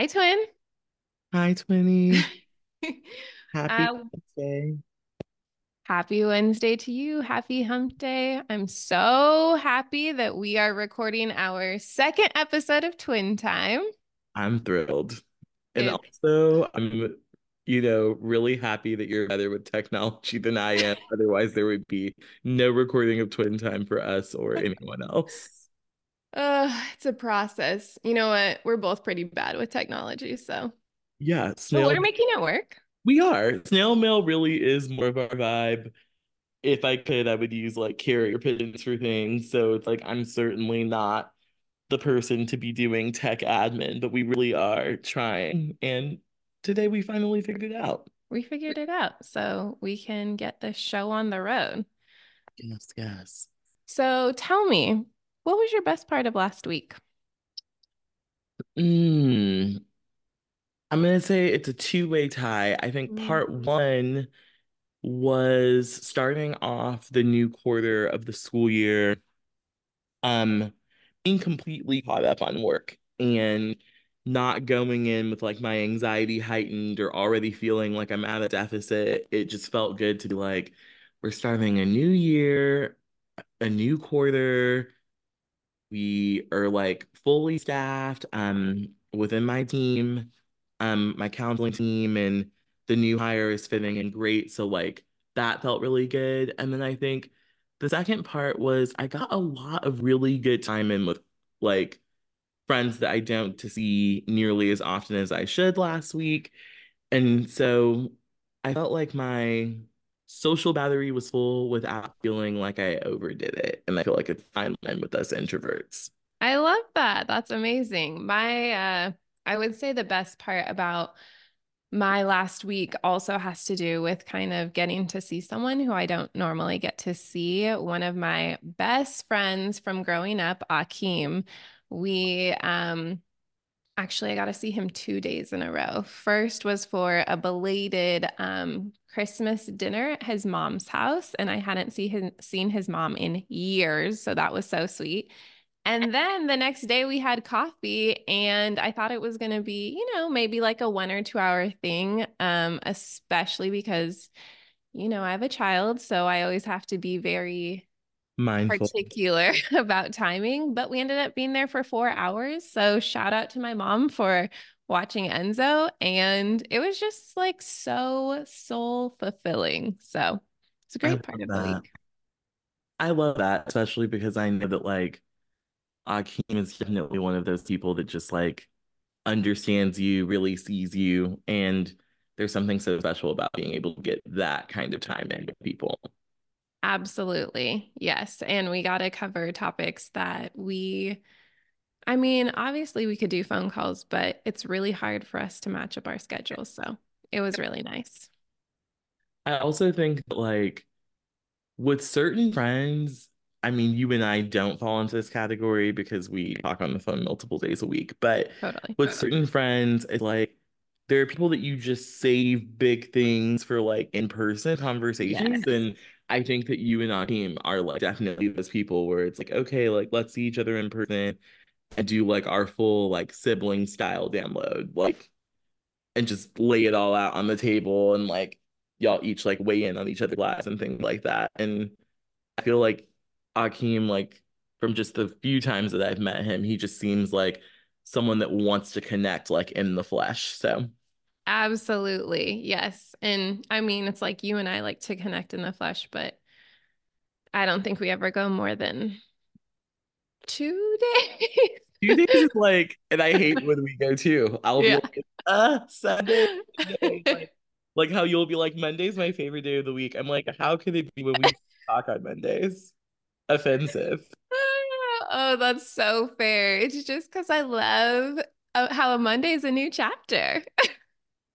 Hi, twin. Hi, Twinny. Happy Uh, Wednesday. happy Wednesday to you. Happy hump day. I'm so happy that we are recording our second episode of Twin Time. I'm thrilled. And It, also, I'm, you know, really happy that you're better with technology than I am. Otherwise, there would be no recording of Twin Time for us or anyone else. Uh, it's a process. You know what? We're both pretty bad with technology, so Yeah, but snail. we're making it work. We are. Snail mail really is more of our vibe. If I could, I would use like carrier pigeons for things. So it's like I'm certainly not the person to be doing tech admin, but we really are trying. And today we finally figured it out. We figured it out, so we can get the show on the road. Yes, yes. So tell me, what was your best part of last week? Mm, I'm gonna say it's a two-way tie. I think Mm. part one was starting off the new quarter of the school year, um, being completely caught up on work and not going in with like my anxiety heightened or already feeling like I'm at a deficit. It just felt good to be like, we're starting a new year, a new quarter. We are like fully staffed um within my team, um my counseling team and the new hire is fitting in great. So like that felt really good. And then I think the second part was I got a lot of really good time in with like friends that I don't to see nearly as often as I should last week. And so I felt like my social battery was full without feeling like I overdid it. And I feel like it's fine line with us introverts. I love that. That's amazing. My, uh, I would say the best part about my last week also has to do with kind of getting to see someone who I don't normally get to see. One of my best friends from growing up, Akeem, we, um, Actually, I got to see him two days in a row. First was for a belated um, Christmas dinner at his mom's house, and I hadn't see his, seen his mom in years, so that was so sweet. And then the next day we had coffee, and I thought it was going to be, you know, maybe like a one or two hour thing, um, especially because, you know, I have a child, so I always have to be very Mindful. particular about timing, but we ended up being there for four hours. So shout out to my mom for watching Enzo. And it was just like so soul fulfilling. So it's a great part of the week. I love that, especially because I know that like Akeem is definitely one of those people that just like understands you, really sees you, and there's something so special about being able to get that kind of time in with people. Absolutely. Yes. And we got to cover topics that we, I mean, obviously we could do phone calls, but it's really hard for us to match up our schedules. So it was really nice. I also think that like with certain friends, I mean, you and I don't fall into this category because we talk on the phone multiple days a week, but Totally. with certain friends, it's like there are people that you just save big things for like in-person conversations. Yes. And I think that you and Akeem are like definitely those people where it's like, okay, like let's see each other in person and do like our full like sibling style download, like and just lay it all out on the table and like y'all each like weigh in on each other's lives and things like that. And I feel like Akeem, like from just the few times that I've met him, he just seems like someone that wants to connect like in the flesh. So Absolutely. Yes. And I mean, it's like you and I like to connect in the flesh, but I don't think we ever go more than two days. two days is like, and I hate when we go too. I'll be like, uh, Sunday, like, like how you'll be like, Monday's my favorite day of the week. I'm like, how can it be when we talk on Mondays? Offensive. Oh, that's so fair. It's just because I love uh, how a Monday is a new chapter.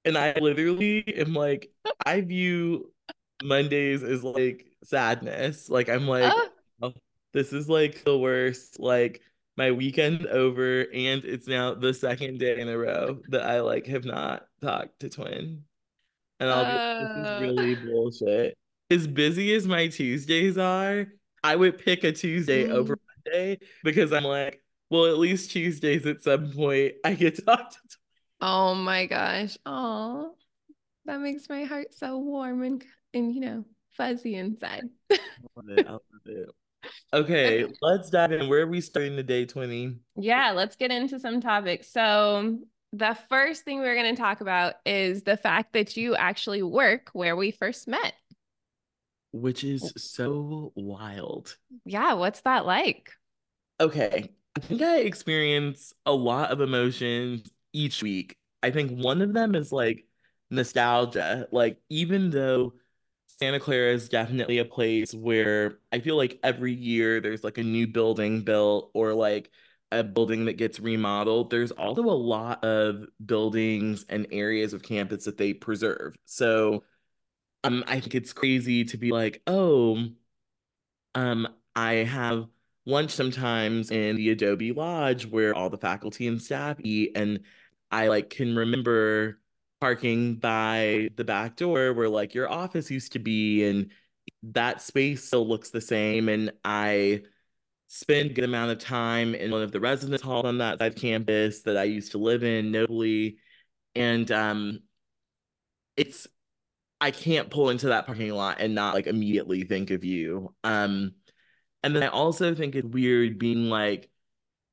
And I literally am like, I view Mondays as like sadness. Like I'm like, Oh, oh, this is like the worst. Like my weekend over, and it's now the second day in a row that I like have not talked to Twin. And I'll be like, this is uh, really bullshit. As busy as my Tuesdays are, I would pick a Tuesday over mm, Monday because I'm like, well, at least Tuesdays at some point I get to talk to Oh my gosh. Oh, that makes my heart so warm and and you know, fuzzy inside. I love it. I love it. Okay, let's dive in. Where are we starting today, Twinny? Yeah, let's get into some topics. So, the first thing we're going to talk about is the fact that you actually work where we first met. Which is so wild. Yeah, what's that like? Okay, I think I experience a lot of emotions each week. I think one of them is like nostalgia. Like, even though Santa Clara is definitely a place where I feel like every year there's like a new building built or like a building that gets remodeled. There's also a lot of buildings and areas of campus that they preserve. So um, I think it's crazy to be like, oh, um, I have lunch sometimes in the Adobe Lodge where all the faculty and staff eat, and I like can remember parking by the back door where like your office used to be and that space still looks the same and I spend a good amount of time in one of the residence halls on that side of campus that I used to live in Nobili and um it's I can't pull into that parking lot and not like immediately think of you. Um and then I also think it's weird being like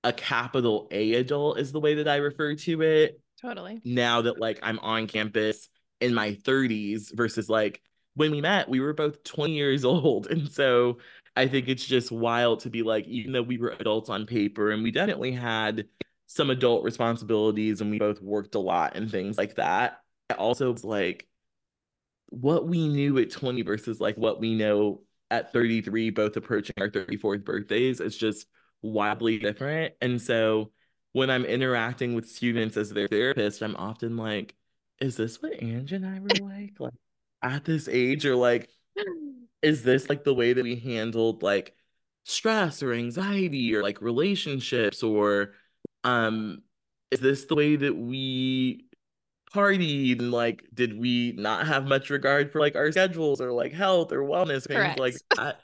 a capital A adult is the way that I refer to it Totally. now that like I'm on campus in my 30s versus like when we met, we were both 20 years old. And so I think it's just wild to be like, even though we were adults on paper and we definitely had some adult responsibilities and we both worked a lot and things like that, it also was like what we knew at 20 versus like what we know at 33, both approaching our 34th birthdays, is just wildly different. And so when I'm interacting with students as their therapist, I'm often like, is this what Anj and I were like, like at this age? Or like, is this like the way that we handled like stress or anxiety or like relationships? Or um, is this the way that we partied and like did we not have much regard for like our schedules or like health or wellness things Correct. like that?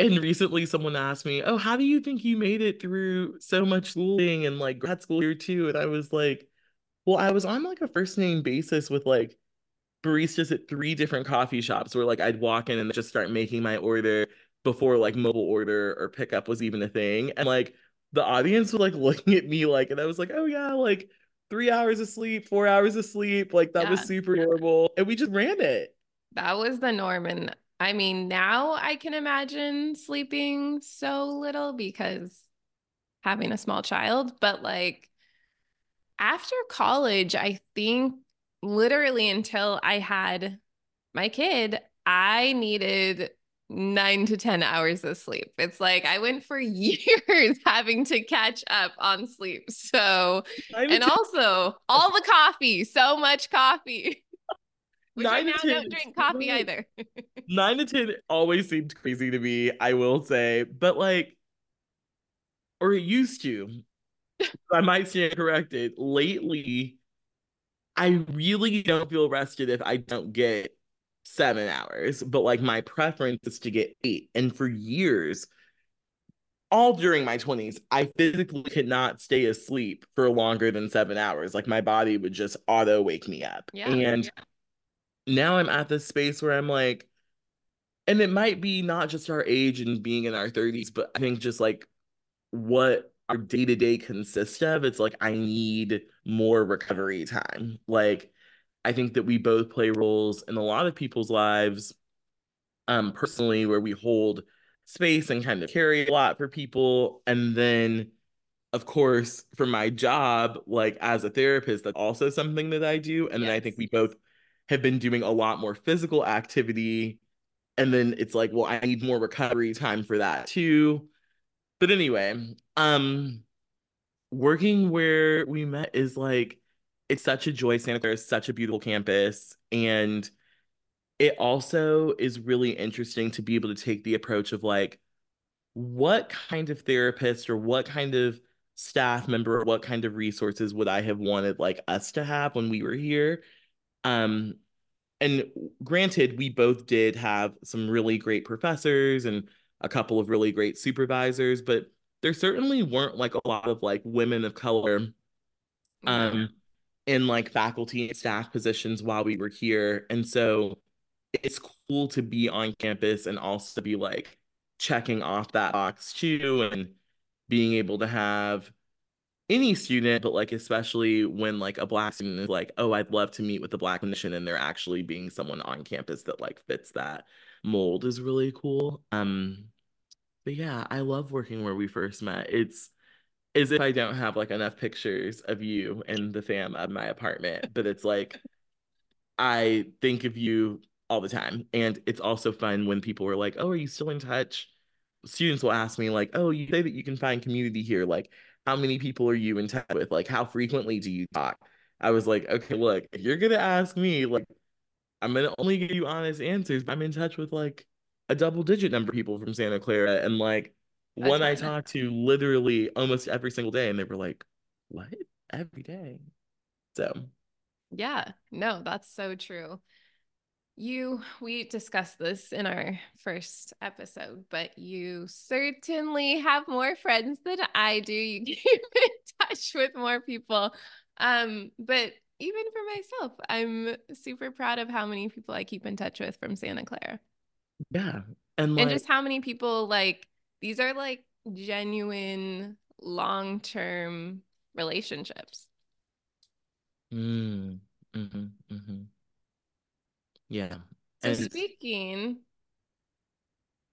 And recently someone asked me, Oh, how do you think you made it through so much schooling and like grad school year too? And I was like, Well, I was on like a first name basis with like baristas at three different coffee shops where like I'd walk in and just start making my order before like mobile order or pickup was even a thing. And like the audience was like looking at me like, and I was like, Oh yeah, like three hours of sleep, four hours of sleep. Like that was super normal. And we just ran it. That was the norm. And I mean, now I can imagine sleeping so little because having a small child, but like after college, I think literally until I had my kid, I needed nine to 10 hours of sleep. It's like I went for years having to catch up on sleep. So, and also all the coffee, so much coffee, which Nine to now 10 don't drink coffee either. Nine to 10 always seemed crazy to me, I will say. But like, or it used to. I might stand corrected. Lately, I really don't feel rested if I don't get seven hours. But like my preference is to get eight. And for years, all during my 20s, I physically could not stay asleep for longer than seven hours. Like my body would just auto wake me up. Yeah. And now I'm at this space where I'm like, and it might be not just our age and being in our 30s, but I think just like what our day to day consists of, it's like I need more recovery time. Like I think that we both play roles in a lot of people's lives, um, personally, where we hold space and kind of carry a lot for people. And then, of course, for my job, like as a therapist, that's also something that I do. And then I think we both have been doing a lot more physical activity. And then it's like, well, I need more recovery time for that too. But anyway, um, working where we met is like it's such a joy. Santa Clara is such a beautiful campus, and it also is really interesting to be able to take the approach of like, what kind of therapist or what kind of staff member or what kind of resources would I have wanted like us to have when we were here? Um, and granted, we both did have some really great professors and a couple of really great supervisors, but there certainly weren't like a lot of like women of color um in like faculty and staff positions while we were here. And so it's cool to be on campus and also be like checking off that box too and being able to have any student, but like especially when like a black student is like, oh, I'd love to meet with a black clinician and they're actually being someone on campus that like fits that mold is really cool. Um, but yeah, I love working where we first met. It's as if I don't have like enough pictures of you and the fam of my apartment, but it's like I think of you all the time. And it's also fun when people are like, Oh, are you still in touch? Students will ask me, like, Oh, you say that you can find community here. Like, how many people are you in touch with? Like, how frequently do you talk? I was like, Okay, look, if you're gonna ask me, like, I'm gonna only give you honest answers. I'm in touch with like a double digit number of people from Santa Clara. And like, one I talked to literally almost every single day, and they were like, What? Every day. So, yeah, no, that's so true. You, we discussed this in our first episode, but you certainly have more friends than I do. You keep in touch with more people. Um, but even for myself, I'm super proud of how many people I keep in touch with from Santa Clara. Yeah. And, like, and just how many people like these are like genuine long-term relationships. Mm, mm-hmm, mm-hmm. Yeah. So and speaking,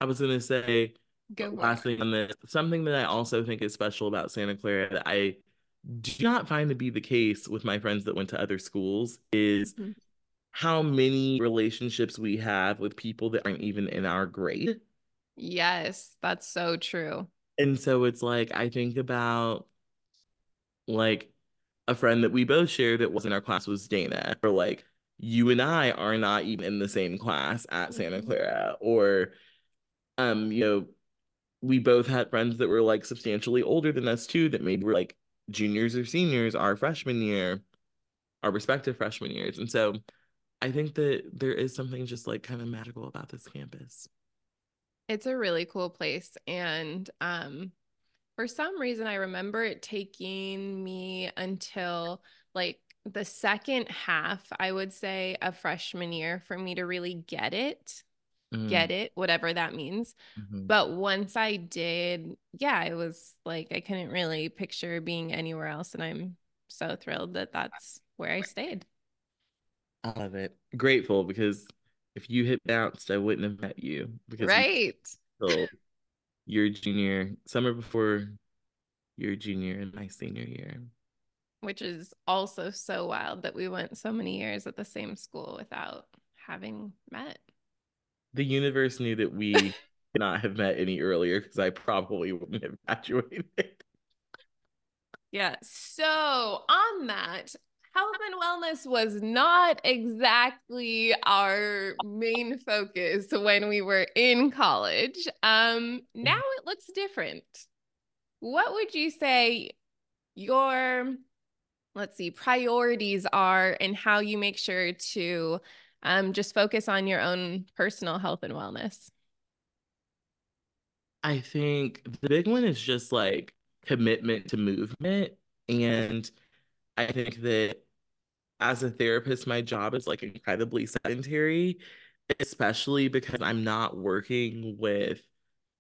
I was gonna say Go last thing on this, something that I also think is special about Santa Clara that I do not find to be the case with my friends that went to other schools is mm-hmm. how many relationships we have with people that aren't even in our grade. Yes, that's so true. And so it's like I think about like a friend that we both shared that was in our class was Dana, or like you and I are not even in the same class at Santa mm-hmm. Clara, or um, you know, we both had friends that were like substantially older than us too, that maybe were like juniors or seniors our freshman year, our respective freshman years. And so I think that there is something just like kind of magical about this campus. It's a really cool place. And um for some reason I remember it taking me until like the second half, I would say, a freshman year for me to really get it, mm. get it, whatever that means. Mm-hmm. But once I did, yeah, it was like I couldn't really picture being anywhere else. And I'm so thrilled that that's where I stayed. I love it. Grateful because if you had bounced, I wouldn't have met you because right. your junior summer before your junior and my senior year which is also so wild that we went so many years at the same school without having met. The universe knew that we could not have met any earlier because I probably wouldn't have graduated. yeah. So, on that, health and wellness was not exactly our main focus when we were in college. Um, now it looks different. What would you say your let's see, priorities are and how you make sure to um, just focus on your own personal health and wellness? I think the big one is just like commitment to movement. And I think that as a therapist, my job is like incredibly sedentary, especially because I'm not working with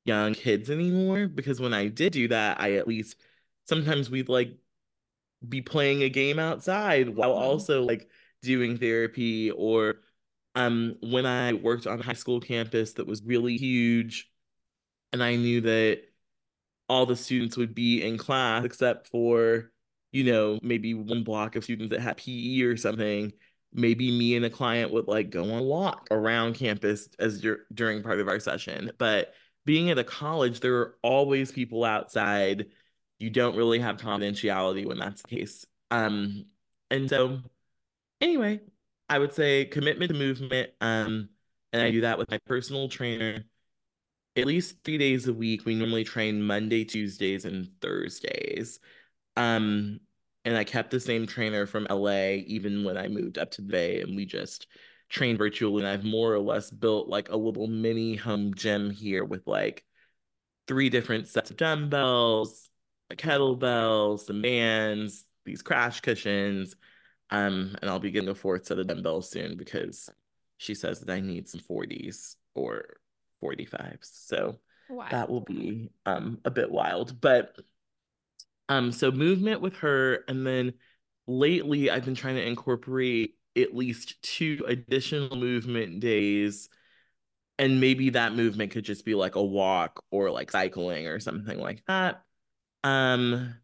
young kids anymore. Because when I did do that, I at least sometimes we'd like be playing a game outside while mm-hmm. also like doing therapy or um when I worked on high school campus that was really huge and I knew that all the students would be in class except for you know maybe one block of students that had PE or something maybe me and a client would like go on a walk around campus as dur- during part of our session but being at a college there are always people outside you don't really have confidentiality when that's the case. Um, and so anyway, I would say commitment to movement. Um, and I do that with my personal trainer at least three days a week. We normally train Monday, Tuesdays, and Thursdays. Um, and I kept the same trainer from LA even when I moved up to the Bay, and we just train virtually. And I've more or less built like a little mini home gym here with like three different sets of dumbbells, kettlebells, some bands, these crash cushions, Um, and I'll be getting a fourth set of dumbbells soon because she says that I need some 40s or 45s. So Wow. that will be um a bit wild. But um, so movement with her, and then lately I've been trying to incorporate at least two additional movement days. And maybe that movement could just be like a walk or like cycling or something like that. Um,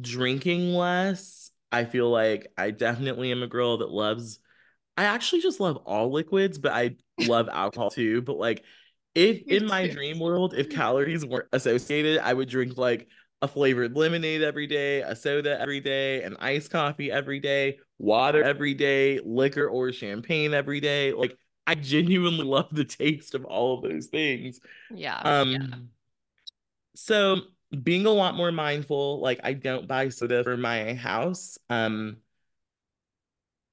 drinking less. I feel like I definitely am a girl that loves I actually just love all liquids, but I love alcohol too. But like if in my dream world, if calories weren't associated, I would drink like a flavored lemonade every day, a soda every day, an iced coffee every day, water every day, liquor or champagne every day. Like I genuinely love the taste of all of those things. Yeah. Um so being a lot more mindful, like I don't buy soda for my house. Um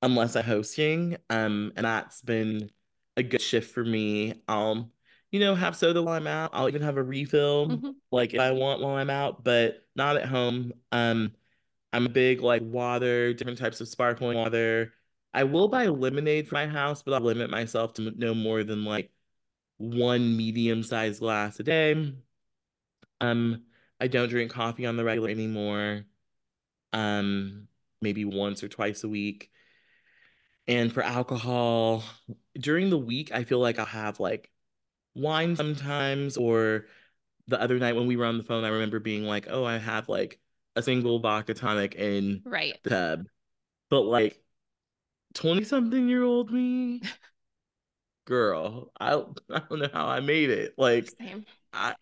unless I'm hosting. Um, and that's been a good shift for me. Um, you know, have soda while I'm out. I'll even have a refill, Mhm. like if I want while I'm out, but not at home. Um, I'm a big like water, different types of sparkling water. I will buy lemonade for my house, but I'll limit myself to no more than like one medium-sized glass a day. Um, I don't drink coffee on the regular anymore. Um, maybe once or twice a week. And for alcohol, during the week, I feel like I'll have like wine sometimes, or the other night when we were on the phone, I remember being like, oh, I have like a single vodka tonic in Right. the tub. But like 20 something year old me, girl, I, I don't know how I made it. Like, Same. I,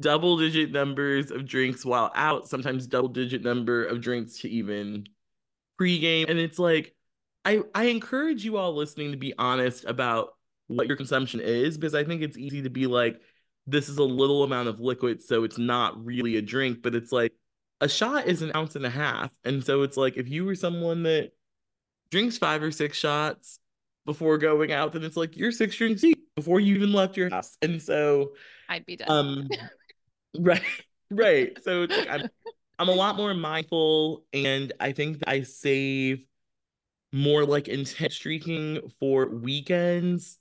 double digit numbers of drinks while out, sometimes double digit number of drinks to even pregame. And it's like, I, I encourage you all listening to be honest about what your consumption is because I think it's easy to be like, this is a little amount of liquid, so it's not really a drink, but it's like a shot is an ounce and a half. And so it's like if you were someone that drinks five or six shots before going out, then it's like you're six drinks deep before you even left your house. And so I'd be done. um right right. So like I'm I'm a lot more mindful and I think I save more like intense streaking for weekends.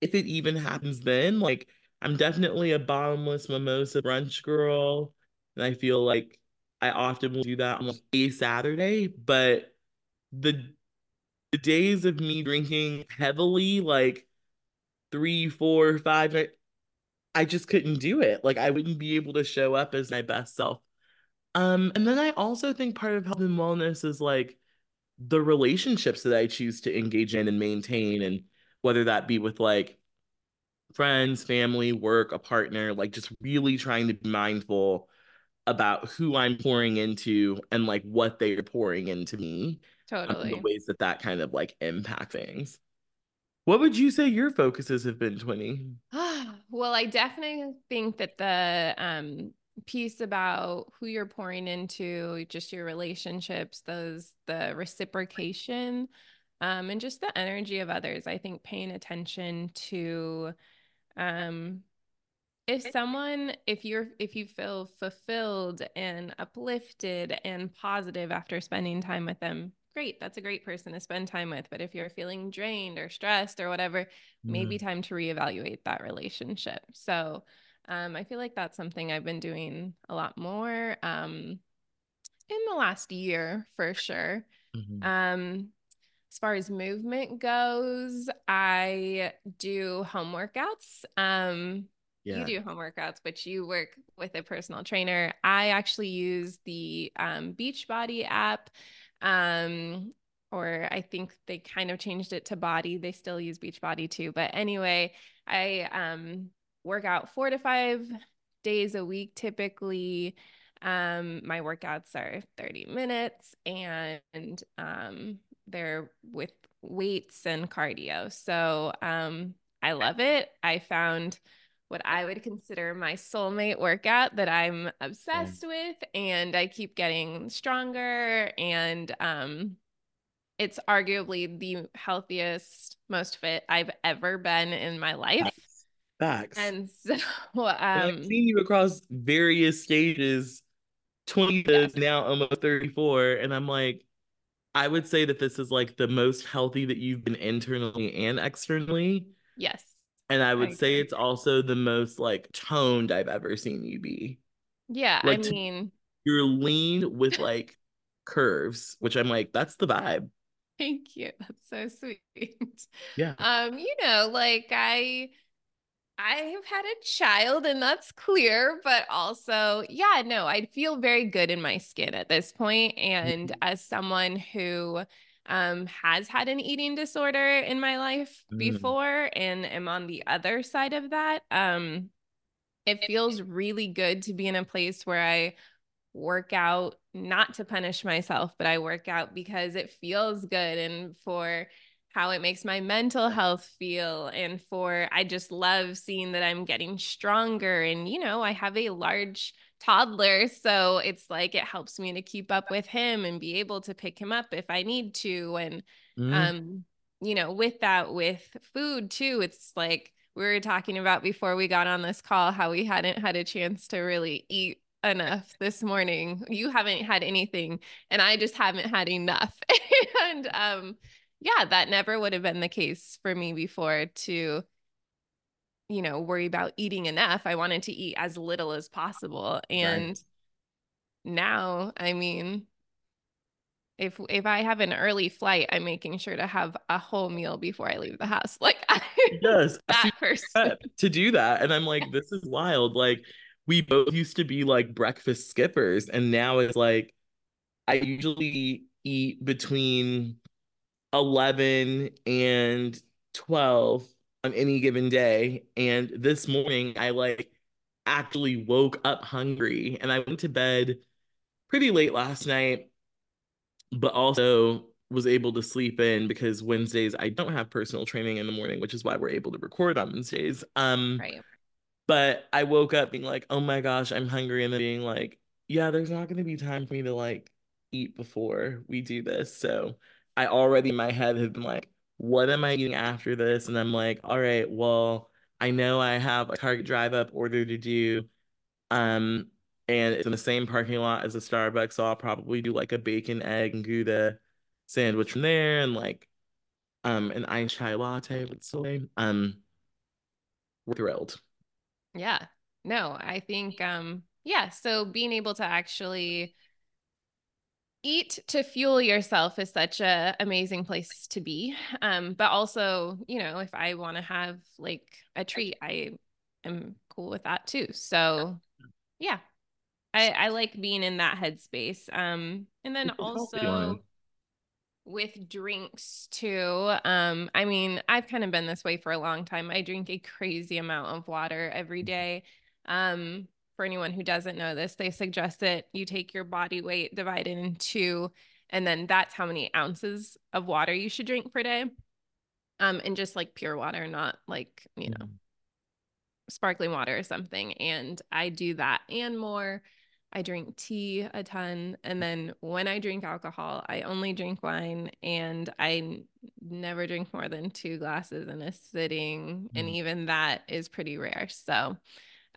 If it even happens then, like I'm definitely a bottomless mimosa brunch girl. And I feel like I often will do that on like a Saturday, but the the days of me drinking heavily, like three, four, five, I just couldn't do it. Like I wouldn't be able to show up as my best self. Um, and then I also think part of health and wellness is like the relationships that I choose to engage in and maintain, and whether that be with like friends, family, work, a partner, like just really trying to be mindful about who I'm pouring into and like what they're pouring into me, um, the ways that that kind of like impact things. What would you say your focuses have been, Twinny? well, I definitely think that the um, piece about who you're pouring into, just your relationships, those the reciprocation, um, and just the energy of others. I think paying attention to um, if someone if you're if you feel fulfilled and uplifted and positive after spending time with them great that's a great person to spend time with but if you're feeling drained or stressed or whatever maybe Mm, time to reevaluate that relationship so um, i feel like that's something i've been doing a lot more um, in the last year for sure mhm. um, as far as movement goes, I do home workouts. Um, you do home workouts, but you work with a personal trainer. I actually use the um, Beachbody app. Um, or I think they kind of changed it to BODi. They still use Beachbody too. But anyway, I um, work out four to five days a week typically. Um, my workouts are 30 minutes and um, they're with weights and cardio. So um, I love it. I found what I would consider my soulmate workout that I'm Yeah. obsessed with, and I keep getting stronger. And um, it's arguably the healthiest, most fit I've ever been in my life. Facts. And so, And I've um, seen you across various stages, 20 to yes, now almost 34. And I'm like, I would say that this is like the most healthy that you've been internally and externally. Yes, And I I would say it's also the most like toned I've ever seen you be. Yeah, I Like to, mean, you're lean with like curves, which I'm like, that's the vibe. thank you. That's so sweet. Yeah. Um, you know, like I I have had a child and that's clear, but also, yeah, no, I feel very good in my skin at this. And as someone who um, has had an eating disorder in my life Mm, before and am on the other side of that, um, it feels really good to be in a place where I work out not to punish myself, but I work out because it feels good and for how it makes my mental health feel and for I just love seeing that I'm getting stronger and you know, I have a large toddler, so it's like it helps me to keep up with him and be able to pick him up if I need to and mm, um you know, with that with food too, it's like we were talking about before we got on this call how we hadn't had a chance to really eat enough this morning. You haven't had anything, and I just haven't had enough. and um, yeah, that never would have been the case for me before to, you know, worry about eating enough. I wanted to eat as little as possible. right. And now, I mean, if if I have an early flight, I'm making sure to have a whole meal before I leave the house. Like I'm Yes, that person. to do that. And I'm like, this is wild. Like, we both used to be like breakfast skippers, and now it's like I usually eat between 11 and 12 on any given day. And this morning, I like actually woke up hungry and I went to bed pretty late last night, but also was able to sleep in because Wednesdays I don't have personal training in the morning, which is why we're able to record on Wednesdays. Um, Right. but I woke up being like, oh my gosh, I'm hungry. And then being like, yeah, there's not going to be time for me to like eat before we do this. So I already in my head have been like, what am I eating after this? And I'm like, all right, well, I know I have a Target drive up order to do. Um, and it's in the same parking lot as a Starbucks. So I'll probably do like a bacon, egg, and Gouda sandwich from there and like um an iced chai latte with soy. Um, we're thrilled. Yeah. No, I think um yeah, so being able to actually eat to fuel yourself is such a amazing place to be. Um but also, you know, if I want to have like a treat, I am cool with that too. So, yeah. I I like being in that headspace. Um and then It's a healthy one. also with drinks too. Um, I mean, I've kind of been this way for a long time. I drink a crazy amount of water every day. Um, for anyone who doesn't know this, they suggest that you take your body weight, divide it in two, and then that's how many ounces of water you should drink per day. Um, and just like pure water, not like, you know, Mm. sparkling water or something. And I do that and more. I drink tea a ton. And then when I drink alcohol, I only drink wine and I never drink more than two glasses in a sitting. And Mm. even that is pretty rare. So,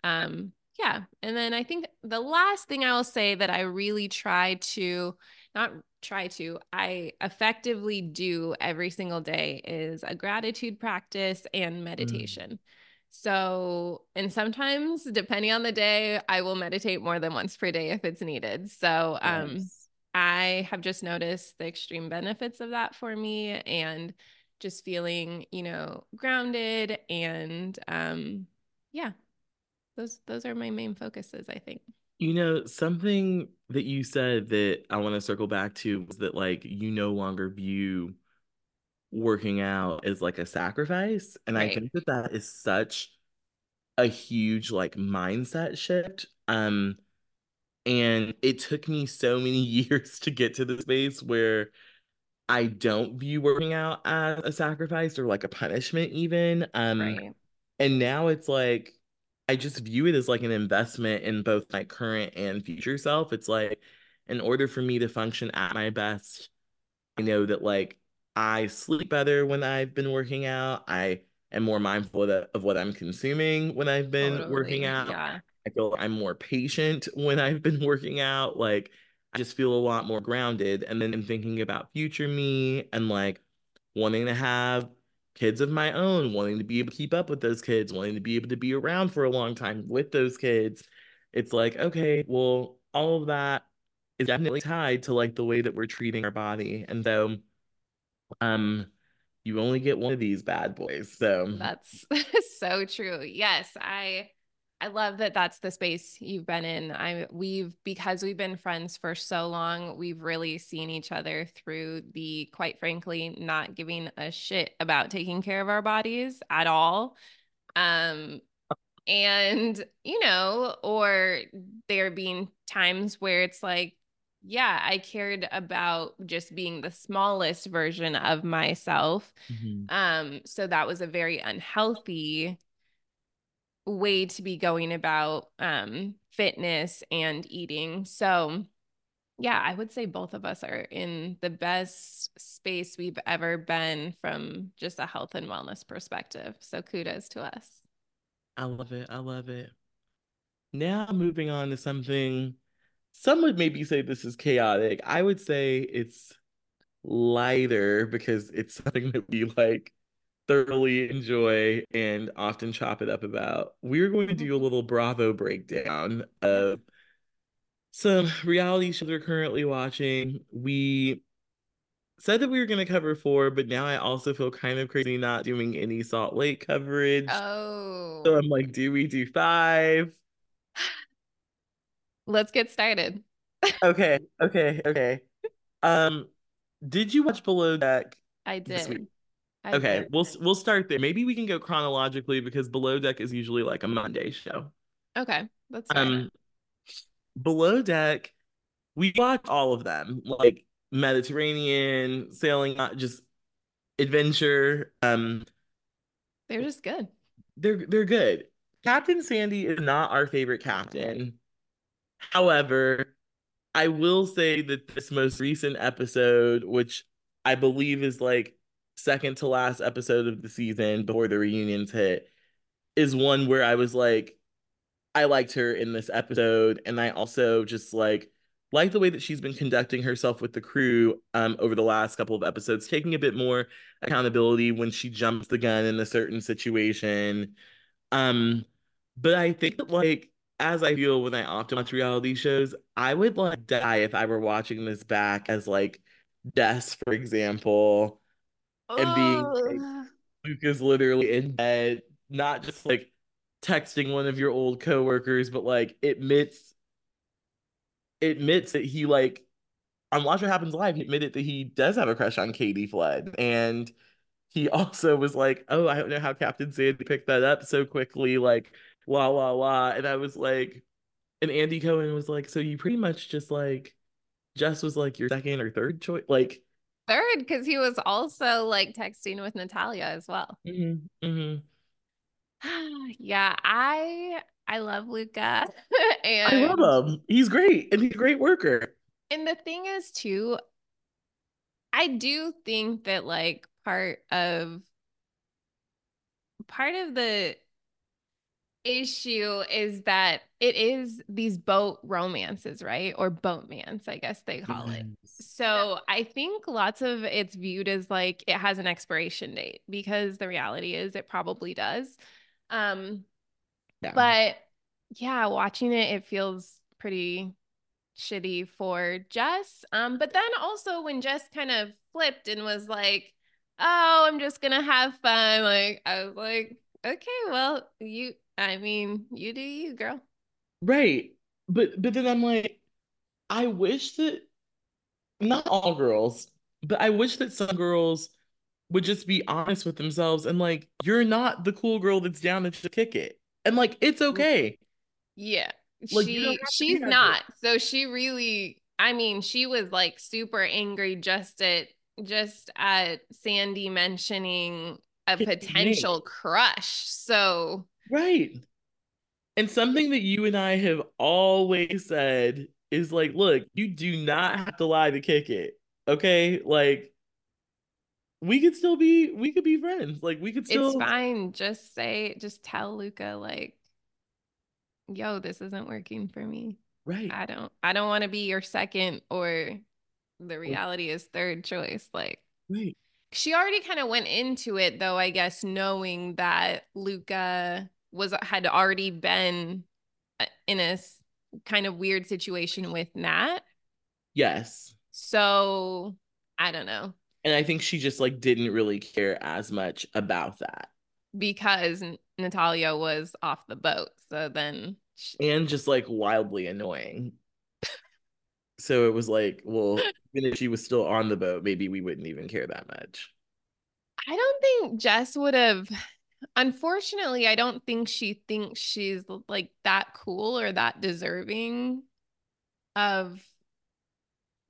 um, yeah. And then I think the last thing I will say that I really try to not try to, I effectively do every single day is a gratitude practice and Mm. meditation. So, and sometimes depending on the day, I will meditate more than once per day if it's needed. So, um, Yes. I have just noticed the extreme benefits of that for me and just feeling, you know, grounded and um yeah, those those are my main focuses, I think. You know, something that you said that I want to circle back to was that like you no longer view working out as like a sacrifice. And I think that that is such a huge like mindset shift. Um, and it took me so many years to get to the space where I don't view working out as a sacrifice or like a punishment even. Um, Right. and now it's like I just view it as like an investment in both my current and future self. It's like in order for me to function at my best, I know that like I sleep better when I've been working out. I am more mindful of, the, of what I'm consuming when I've been working out. Yeah. I feel like I'm more patient when I've been working out. Like I just feel a lot more grounded. And then in thinking about future me and like wanting to have kids of my own, wanting to be able to keep up with those kids, wanting to be able to be around for a long time with those kids, it's like, okay, well, all of that is definitely tied to like the way that we're treating our body. And though um you only get one of these bad boys. So that's so true. Yes, I I love that that's the space you've been in. I we've because we've been friends for so long, we've really seen each other through the quite frankly not giving a shit about taking care of our bodies at all. Um and you know, or there being times where it's like yeah, I cared about just being the smallest version of myself. Mm-hmm. Um, so that was a very unhealthy way to be going about um, fitness and eating. So, yeah, I would say both of us are in the best space we've ever been from just a health and wellness perspective. So, kudos to us. I love it. I love it. Now, moving on to something some would maybe say this is chaotic. I would say it's lighter because it's something that we like thoroughly enjoy and often chop it up about. We're going to do a mm-hmm. little Bravo breakdown of some reality shows we're currently watching. We said that we were going to cover four, but now I also feel kind of crazy not doing any Salt Lake coverage. Oh. So I'm like, do we do five? Let's get started. okay, okay, okay. Um, did you watch Below Deck? I did. I okay, we'll we'll start there. Maybe we can go chronologically because Below Deck is usually like a Monday show. Okay, that's um. Below Deck, we watched all of them, like Mediterranean, sailing, not just adventure. Um, they're just good. They're they're good. Captain Sandy is not our favorite captain. However, I will say that this most recent episode, which I believe is like second to last episode of the season before the reunions hit, is one where I was like, I liked her in this episode. And I also just like like the way that she's been conducting herself with the crew um over the last couple of episodes, taking a bit more accountability when she jumps the gun in a certain situation. Um, but I think that like as I feel when I often watch reality shows, I would like die if I were watching this back as like Des, for example, and being oh. like, Luke is literally in bed, not just like texting one of your old coworkers, but like admits admits that he like on Watch What Happens Live, he admitted that he does have a crush on Katie Flood. And he also was like, Oh, I don't know how Captain Sandy picked that up so quickly. Like, la la la. And I was like, and Andy Cohen was like, so you pretty much just like Jess was like your second or third choice, like third, because he was also like texting with Natalia as well. Mm-hmm, mm-hmm. yeah, I I love Luca. and I love him. He's great, and he's a great worker. And the thing is, too, I do think that like part of part of the issue is that it is these boat romances, right? Or boatmans, I guess they call yes. it. So yeah. I think lots of it's viewed as like it has an expiration date because the reality is it probably does. Um yeah. but yeah, watching it, it feels pretty shitty for Jess. Um, but then also when Jess kind of flipped and was like, Oh, I'm just gonna have fun, like I was like, okay, well, you I mean, you do you, girl. Right. But but then I'm like, I wish that not all girls, but I wish that some girls would just be honest with themselves and like, you're not the cool girl that's down to just kick it. And like it's mm-hmm. okay. Yeah. Like, she she's not. It. So she really I mean, she was like super angry just at just at Sandy mentioning a potential crush. So Right. And something that you and I have always said is like, look, you do not have to lie to kick it. Okay? Like we could still be we could be friends. Like we could still It's fine. Just say just tell Luca like yo, this isn't working for me. Right. I don't I don't want to be your second or the reality is third choice. Like Right. she already kind of went into it though, I guess, knowing that Luca was had already been uh, in a kind of weird situation with Nat. Yes. So I don't know. And I think she just like didn't really care as much about that. Because Natalia was off the boat. So then she... and just like wildly annoying. so it was like, well, even if she was still on the boat, maybe we wouldn't even care that much. I don't think Jess would have unfortunately, I don't think she thinks she's like that cool or that deserving of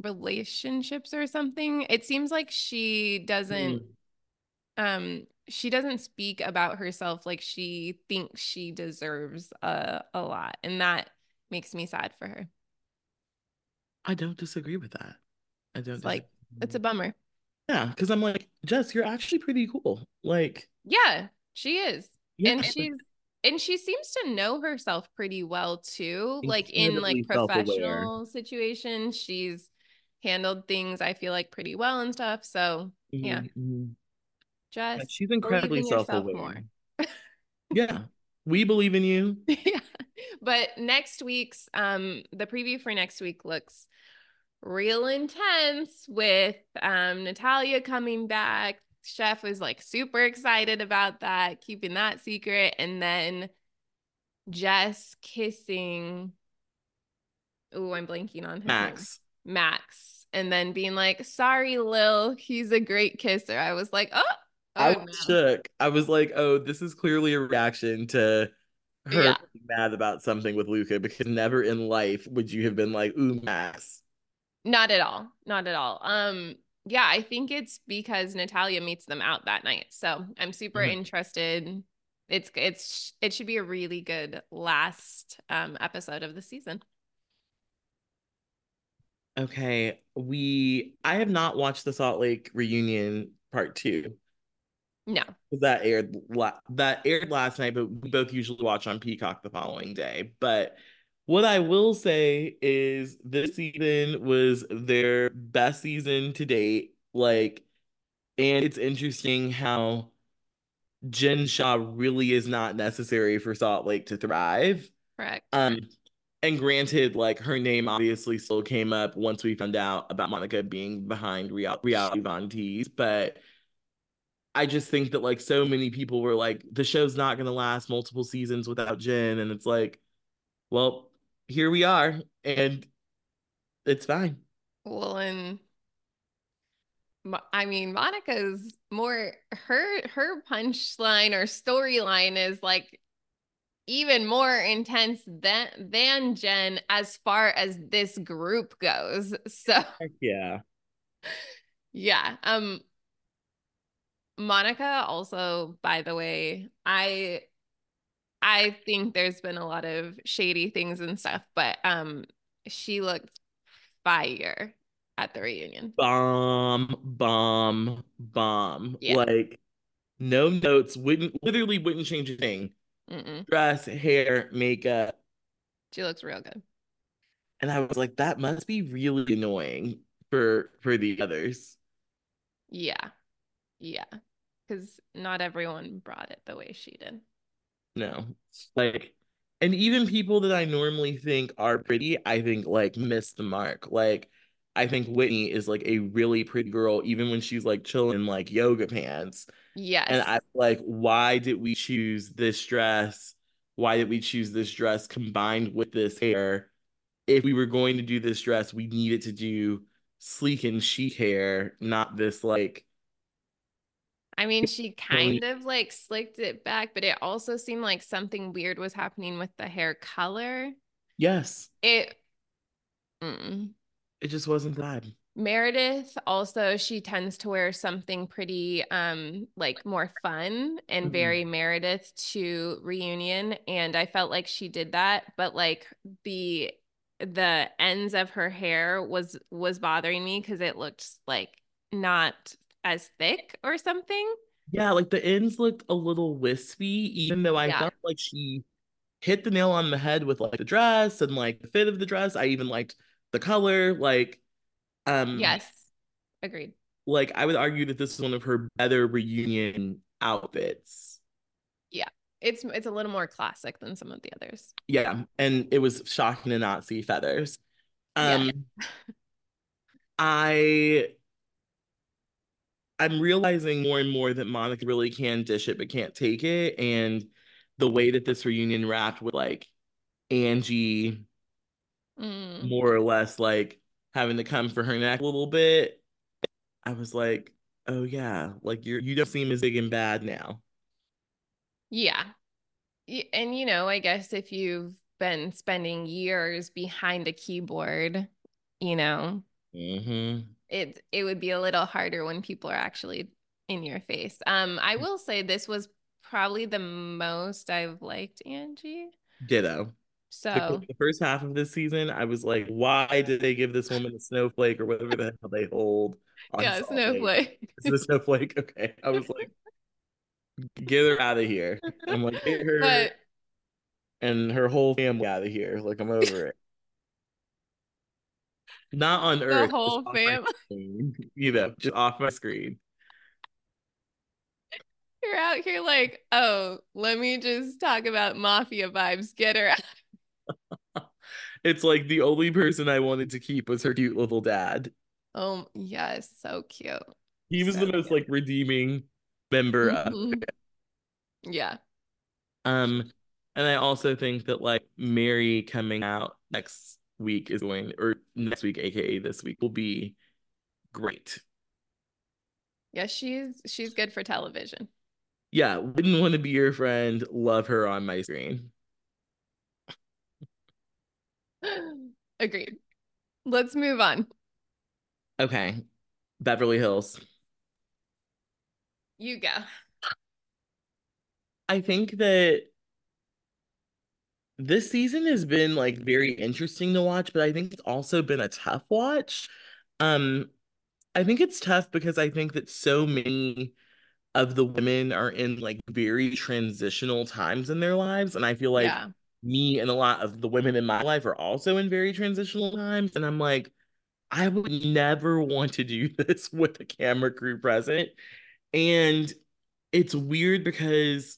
relationships or something. It seems like she doesn't mm. um she doesn't speak about herself like she thinks she deserves a, a lot and that makes me sad for her. I don't disagree with that. I don't it's like it's a bummer. Yeah, because I'm like, Jess, you're actually pretty cool. Like, yeah, she is. Yeah, and she's and she seems to know herself pretty well too. Like in like professional situations, she's handled things I feel like pretty well and stuff. So mm-hmm. yeah. Mm-hmm. Just yeah, she's incredibly self-aware. yeah. We believe in you. yeah. But next week's um the preview for next week looks real intense with um Natalia coming back. Chef was like super excited about that, keeping that secret. And then Jess kissing. Oh, I'm blanking on his Max. Name. Max. And then being like, sorry, Lil, he's a great kisser. I was like, oh, oh I was no. shook. I was like, oh, this is clearly a reaction to her yeah. mad about something with Luca because never in life would you have been like, ooh, Max. Not at all. Not at all. Um, yeah, I think it's because Natalia meets them out that night. So I'm super mm-hmm. interested. It's it's it should be a really good last um episode of the season. Okay, we I have not watched the Salt Lake reunion part two. No, that aired la- that aired last night, but we both usually watch on Peacock the following day. But what I will say is this season was their best season to date. Like, and it's interesting how Jen Shah really is not necessary for Salt Lake to thrive. Correct. Um, and granted, like her name obviously still came up once we found out about Monica being behind Real- reality Von Tease, but I just think that like so many people were like, the show's not gonna last multiple seasons without Jen, and it's like, well, here we are, and it's fine. Well, and I mean, Monica's more her her punchline or storyline is like even more intense than than Jen as far as this group goes. So yeah. Yeah. Um Monica also, by the way, I I think there's been a lot of shady things and stuff, but um she looked fire at the reunion. Bomb, bomb, bomb. Yeah. Like no notes, wouldn't literally wouldn't change a thing. Mm-mm. Dress, hair, makeup. She looks real good. And I was like, that must be really annoying for for the others. Yeah. Yeah. Because not everyone brought it the way she did. No. Like and even people that I normally think are pretty, I think like miss the mark. Like I think Whitney is like a really pretty girl, even when she's like chilling in like yoga pants. Yes. And I like, why did we choose this dress? Why did we choose this dress combined with this hair? If we were going to do this dress, we needed to do sleek and chic hair, not this like I mean, she kind of like slicked it back, but it also seemed like something weird was happening with the hair color. Yes. It. Mm. It just wasn't that. Meredith also she tends to wear something pretty um like more fun and mm-hmm. very Meredith to reunion and I felt like she did that but like the the ends of her hair was was bothering me cuz it looked like not as thick or something. Yeah, like the ends looked a little wispy, even though I yeah. felt like she hit the nail on the head with like the dress and like the fit of the dress. I even liked the color. Like, um, Yes. Agreed. like I would argue that this is one of her better reunion outfits. Yeah. It's it's a little more classic than some of the others. Yeah, and it was shocking to not see feathers. Um, Yeah. I I'm realizing more and more that Monica really can dish it but can't take it. And the way that this reunion wrapped with like Angie Mm. more or less like having to come for her neck a little bit, I was like, oh yeah, like you're you don't seem as big and bad now. Yeah. And you know, I guess if you've been spending years behind a keyboard, you know, hmm it it would be a little harder when people are actually in your face. Um, I will say this was probably the most I've liked Angie. Ditto. So, The, the first half of this season, I was like, why did they give this woman a snowflake or whatever the hell they hold on yeah, snowflake. Is it a snowflake? Okay. I was like, get her out of here. I'm like, get her But and her whole family out of here. Like, I'm over it. Not on the Earth, whole fam. You know, just off my screen. you're out here like, oh, let me just talk about mafia vibes. Get her out. It's like the only person I wanted to keep was her cute little dad. Oh, yes, so cute. He was So the most cute. like redeeming member of Mhm. Yeah. Um, and I also think that like Mary coming out next week is going, or next week, aka this week, will be great. Yeah, she's she's good for television. Yeah, wouldn't want to be your friend. Love her on my screen. Agreed. Let's move on. Okay, Beverly Hills. You go. I think that this season has been like very interesting to watch, but I think it's also been a tough watch. Um, I think it's tough because I think that so many of the women are in like very transitional times in their lives. And I feel like Yeah. me and a lot of the women in my life are also in very transitional times. And I'm like, I would never want to do this with a camera crew present. And it's weird because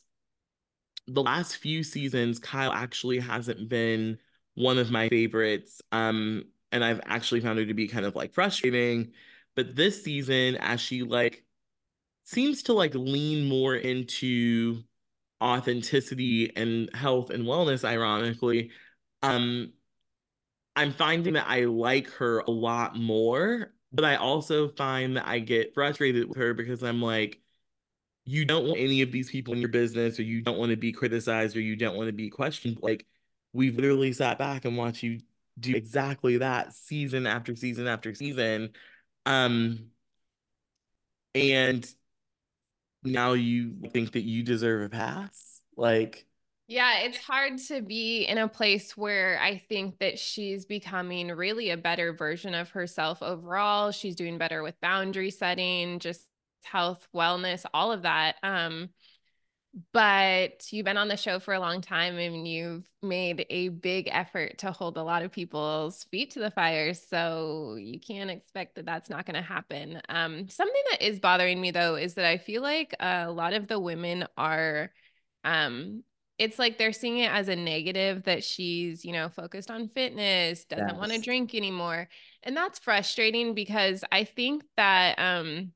the last few seasons, Kyle actually hasn't been one of my favorites. Um, and I've actually found her to be kind of like frustrating. But this season, as she like seems to like lean more into authenticity and health and wellness, ironically, um, I'm finding that I like her a lot more, but I also find that I get frustrated with her because I'm like, you don't want any of these people in your business, or you don't want to be criticized, or you don't want to be questioned. Like, we've literally sat back and watched you do exactly that season after season after season. Um, and now you think that you deserve a pass? Like, Yeah, it's hard to be in a place where I think that she's becoming really a better version of herself overall. She's doing better with boundary setting, just health, wellness, all of that. Um, but you've been on the show for a long time and you've made a big effort to hold a lot of people's feet to the fire. So you can't expect that that's not going to happen. Um, something that is bothering me though is that I feel like a lot of the women are, um, it's like they're seeing it as a negative that she's, you know, focused on fitness, doesn't want to drink anymore. And that's frustrating because I think that, um,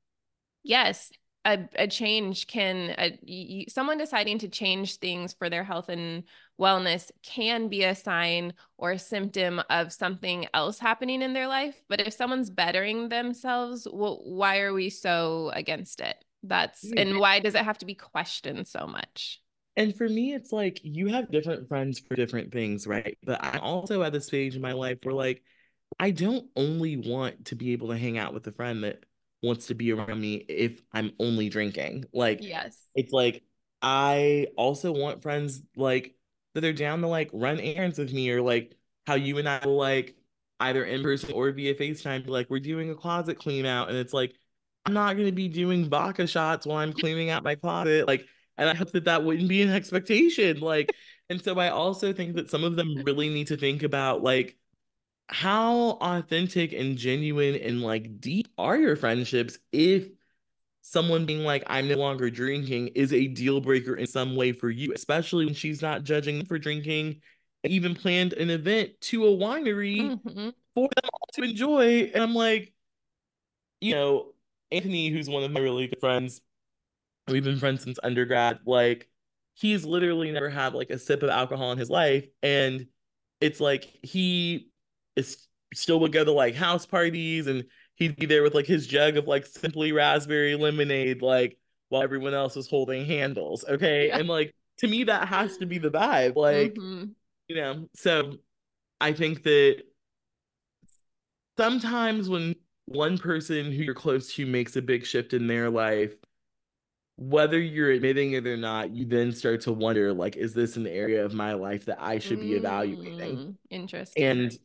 yes a, a change can a, someone deciding to change things for their health and wellness can be a sign or a symptom of something else happening in their life but if someone's bettering themselves well, why are we so against it that's Right. and why does it have to be questioned so much And for me, it's like you have different friends for different things, right? But I'm also at the stage in my life where like I don't only want to be able to hang out with a friend that wants to be around me if I'm only drinking. Like yes it's like I also want friends like that are down to like run errands with me or like how you and I will like either in person or via FaceTime be like we're doing a closet clean out and it's like I'm not going to be doing vodka shots while I'm cleaning out my closet like and I hope that that wouldn't be an expectation like And so I also think that some of them really need to think about like how authentic and genuine and like deep are your friendships if someone being like, I'm no longer drinking is a deal breaker in some way for you, especially when she's not judging for drinking and even planned an event to a winery Mm-hmm. for them all to enjoy. And I'm like, you know, Anthony, who's one of my really good friends, we've been friends since undergrad, like he's literally never had like a sip of alcohol in his life. And it's like he is still would go to like house parties and he'd be there with like his jug of like simply raspberry lemonade, like while everyone else was holding handles. Okay. Yeah. And like to me, that has to be the vibe. Like, Mm-hmm. you know, so I think that sometimes when one person who you're close to makes a big shift in their life, whether you're admitting it or not, you then start to wonder, like, is this an area of my life that I should be evaluating? Mm, interesting. And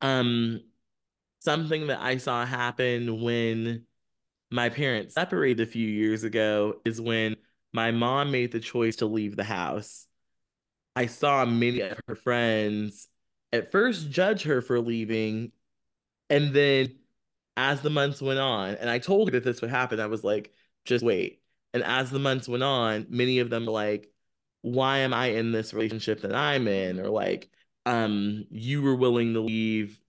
um something that I saw happen when my parents separated a few years ago is when my mom made the choice to leave the house. I saw many of her friends at first judge her for leaving, and then as the months went on, and I told her that this would happen, I was like, just wait. And as the months went on, many of them were like, why am I in this relationship that I'm in? Or like, um, you were willing to leave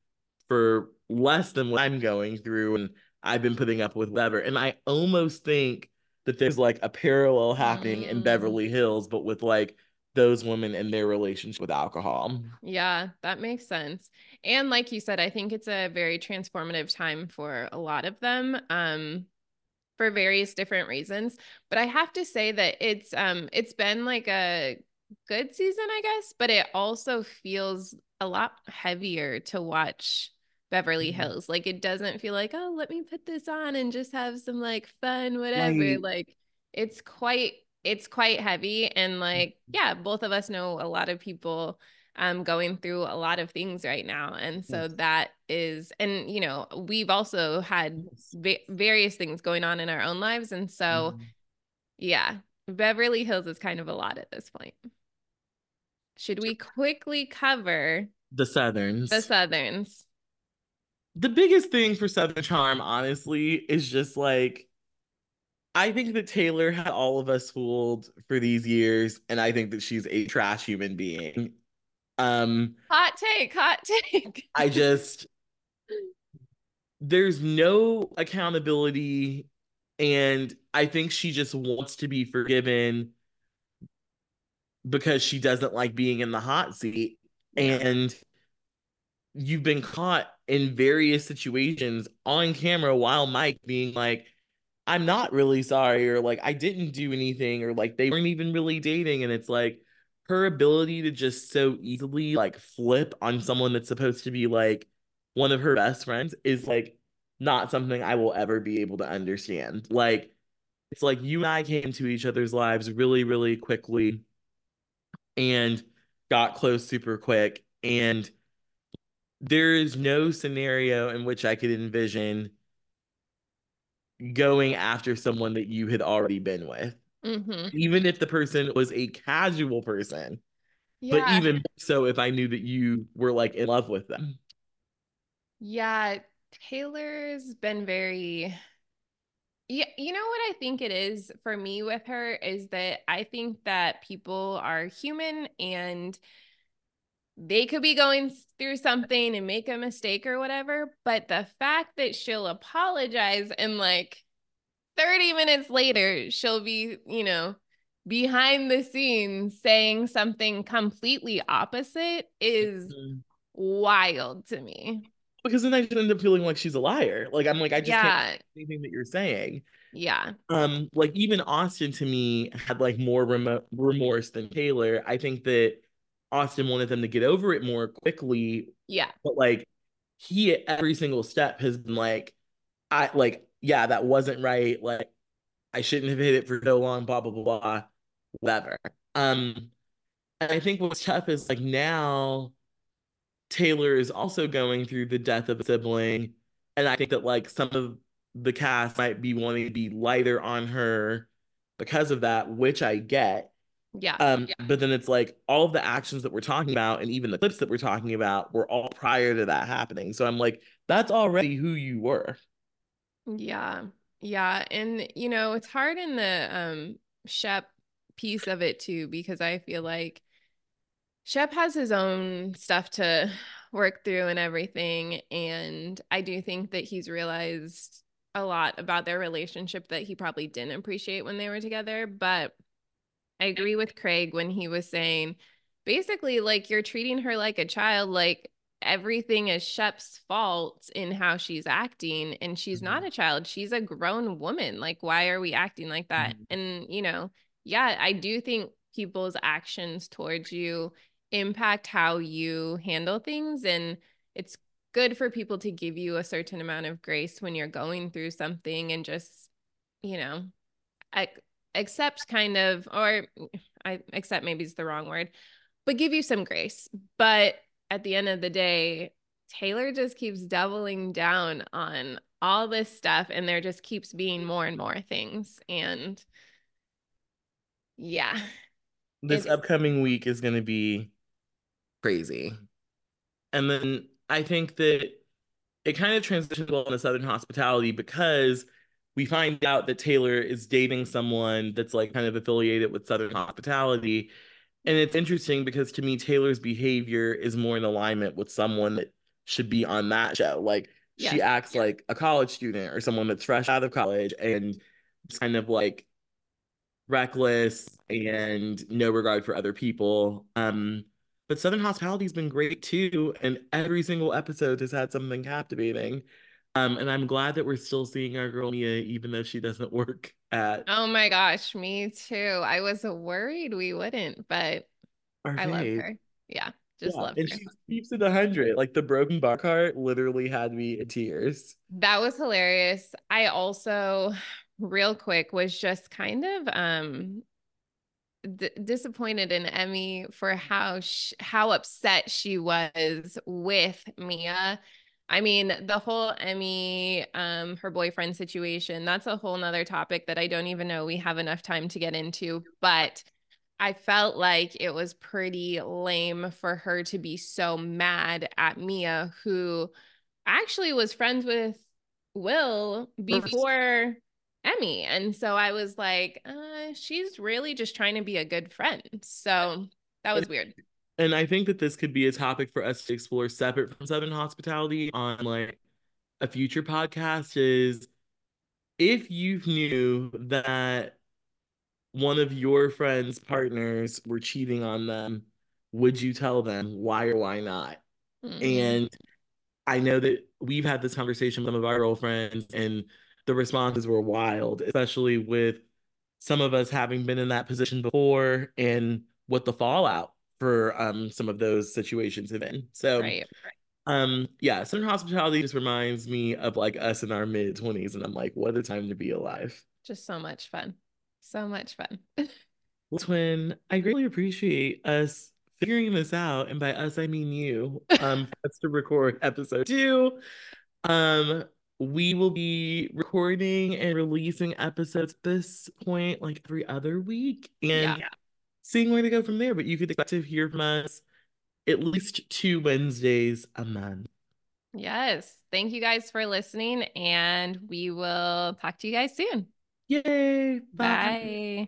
for less than what I'm going through, and I've been putting up with whatever. And I almost think that there's like a parallel happening in Mm, Beverly Hills, but with like those women and their relationship with alcohol. yeah, that makes sense. And like you said, I think it's a very transformative time for a lot of them. Um, for various different reasons. But I have to say that it's um it's been like a good season, I guess, but it also feels a lot heavier to watch Beverly Hills. Like it doesn't feel like, oh, let me put this on and just have some like fun, whatever. Right. Like it's quite it's quite heavy and like yeah, both of us know a lot of people um going through a lot of things right now and so Yes. that is and you know we've also had va- various things going on in our own lives and so Mhm. yeah beverly hills is kind of a lot at this point should we quickly cover The Southerns? the Southerns. The biggest thing for Southern Charm, honestly, is just like I think that Taylor had all of us fooled for these years, and I think that she's a trash human being. Um, hot take hot take I just there's no accountability, and I think she just wants to be forgiven because she doesn't like being in the hot seat. And you've been caught in various situations on camera while Mike being like, I'm not really sorry, or like, I didn't do anything, or like, they weren't even really dating. And it's like her ability to just so easily like flip on someone that's supposed to be like one of her best friends is like not something I will ever be able to understand. Like, it's like you and I came to each other's lives really, really quickly and got close super quick. And there is no scenario in which I could envision going after someone that you had already been with, mm-hmm. even if the person was a casual person, Yeah. but even so if I knew that you were like in love with them. yeah taylor's been very Yeah, you know what I think it is for me with her is that I think that people are human and they could be going through something and make a mistake or whatever, but the fact that she'll apologize and like 30 minutes later she'll be, you know, behind the scenes saying something completely opposite is Mhm. wild to me. Because then I just end up feeling like she's a liar. Like I'm like, I just can't Yeah, anything that you're saying. yeah, Um, like even Austin to me had like more remo remorse than Taylor. I think that Austin wanted them to get over it more quickly, yeah. but like he at every single step has been like, I like, yeah, that wasn't right. Like I shouldn't have hit it for so long, blah blah blah blah, whatever. Um, and I think what's tough is like now Taylor is also going through the death of a sibling, and I think that like some of the cast might be wanting to be lighter on her because of that, which I get. Yeah. Um, but then it's like all of the actions that we're talking about and even the clips that we're talking about were all prior to that happening. So I'm like, that's already who you were. Yeah. Yeah. And you know, it's hard in the um Shep piece of it too, because I feel like Shep has his own stuff to work through and everything. And I do think that he's realized a lot about their relationship that he probably didn't appreciate when they were together. But I agree with Craig when he was saying basically, like, you're treating her like a child, like, everything is Shep's fault in how she's acting. And she's not Mhm. a child, she's a grown woman. Like, why are we acting like that? Mhm. And, you know, yeah, I do think people's actions towards you impact how you handle things. And it's good for people to give you a certain amount of grace when you're going through something and just, you know, accept kind of, or I accept maybe is the wrong word, but give you some grace. But at the end of the day, Taylor just keeps doubling down on all this stuff and there just keeps being more and more things. And yeah. This upcoming week is going to be crazy. And then I think that it kind of transitions well into Southern hospitality because we find out that Taylor is dating someone that's like kind of affiliated with Southern hospitality. And it's interesting because to me, Taylor's behavior is more in alignment with someone that should be on that show. Like yes. she acts yes. like a college student or someone that's fresh out of college and it's kind of like reckless and no regard for other people. Um, but Southern Hospitality has been great too, and every single episode has had something captivating. Um, and I'm glad that we're still seeing our girl Mia, even though she doesn't work at. Oh my gosh, me too. I was worried we wouldn't, but I love her. Yeah, just yeah, love and her. And she keeps it a hundred. Like the broken bar cart literally had me in tears. That was hilarious. I also, real quick, was just kind of um d- disappointed in Emmy for how sh- how upset she was with Mia. I mean, the whole Emmy, um, her boyfriend situation, that's a whole nother topic that I don't even know we have enough time to get into. But I felt like it was pretty lame for her to be so mad at Mia, who actually was friends with Will before Emmy. And so I was like, uh, she's really just trying to be a good friend. So that was weird. And I think that this could be a topic for us to explore separate from Southern Hospitality on like a future podcast is if you knew that one of your friends' partners were cheating on them, would you tell them why or why not? Mm-hmm. And I know that we've had this conversation with some of our girlfriends, and the responses were wild, especially with some of us having been in that position before and what the fallout for um some of those situations have been. So right, right. um yeah, Southern hospitality just reminds me of like us in our mid 20s and I'm like, what a time to be alive. Just so much fun. So much fun. well, twin, I greatly appreciate us figuring this out. And by us I mean you. Um us to record episode two. Um we will be recording and releasing episodes at this point like every other week and yeah. seeing where to go from there. But you could expect to hear from us at least two Wednesdays a month. Yes. Thank you guys for listening, and we will talk to you guys soon. Yay. Bye. Bye.